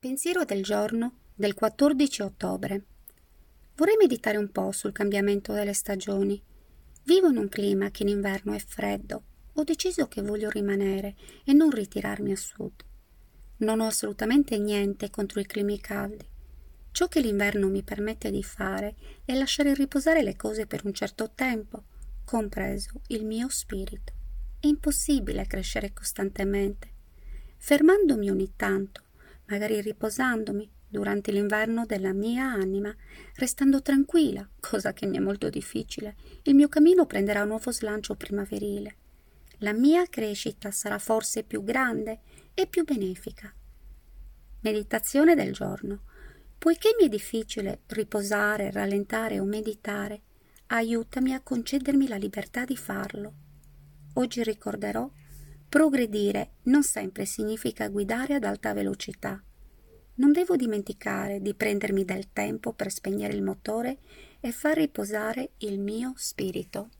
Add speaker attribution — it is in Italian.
Speaker 1: Pensiero del giorno del 14 ottobre. Vorrei meditare un po' sul cambiamento delle stagioni. Vivo in un clima che in inverno è freddo. Ho deciso che voglio rimanere e non ritirarmi a sud. Non ho assolutamente niente contro i climi caldi. Ciò che l'inverno mi permette di fare è lasciare riposare le cose per un certo tempo, compreso il mio spirito. È impossibile crescere costantemente. Fermandomi ogni tanto, magari riposandomi durante l'inverno della mia anima, restando tranquilla, cosa che mi è molto difficile, il mio cammino prenderà un nuovo slancio primaverile. La mia crescita sarà forse più grande e più benefica. Meditazione del giorno. Poiché mi è difficile riposare, rallentare o meditare, aiutami a concedermi la libertà di farlo. Oggi ricorderò Progredire non sempre significa guidare ad alta velocità. Non devo dimenticare di prendermi del tempo per spegnere il motore e far riposare il mio spirito.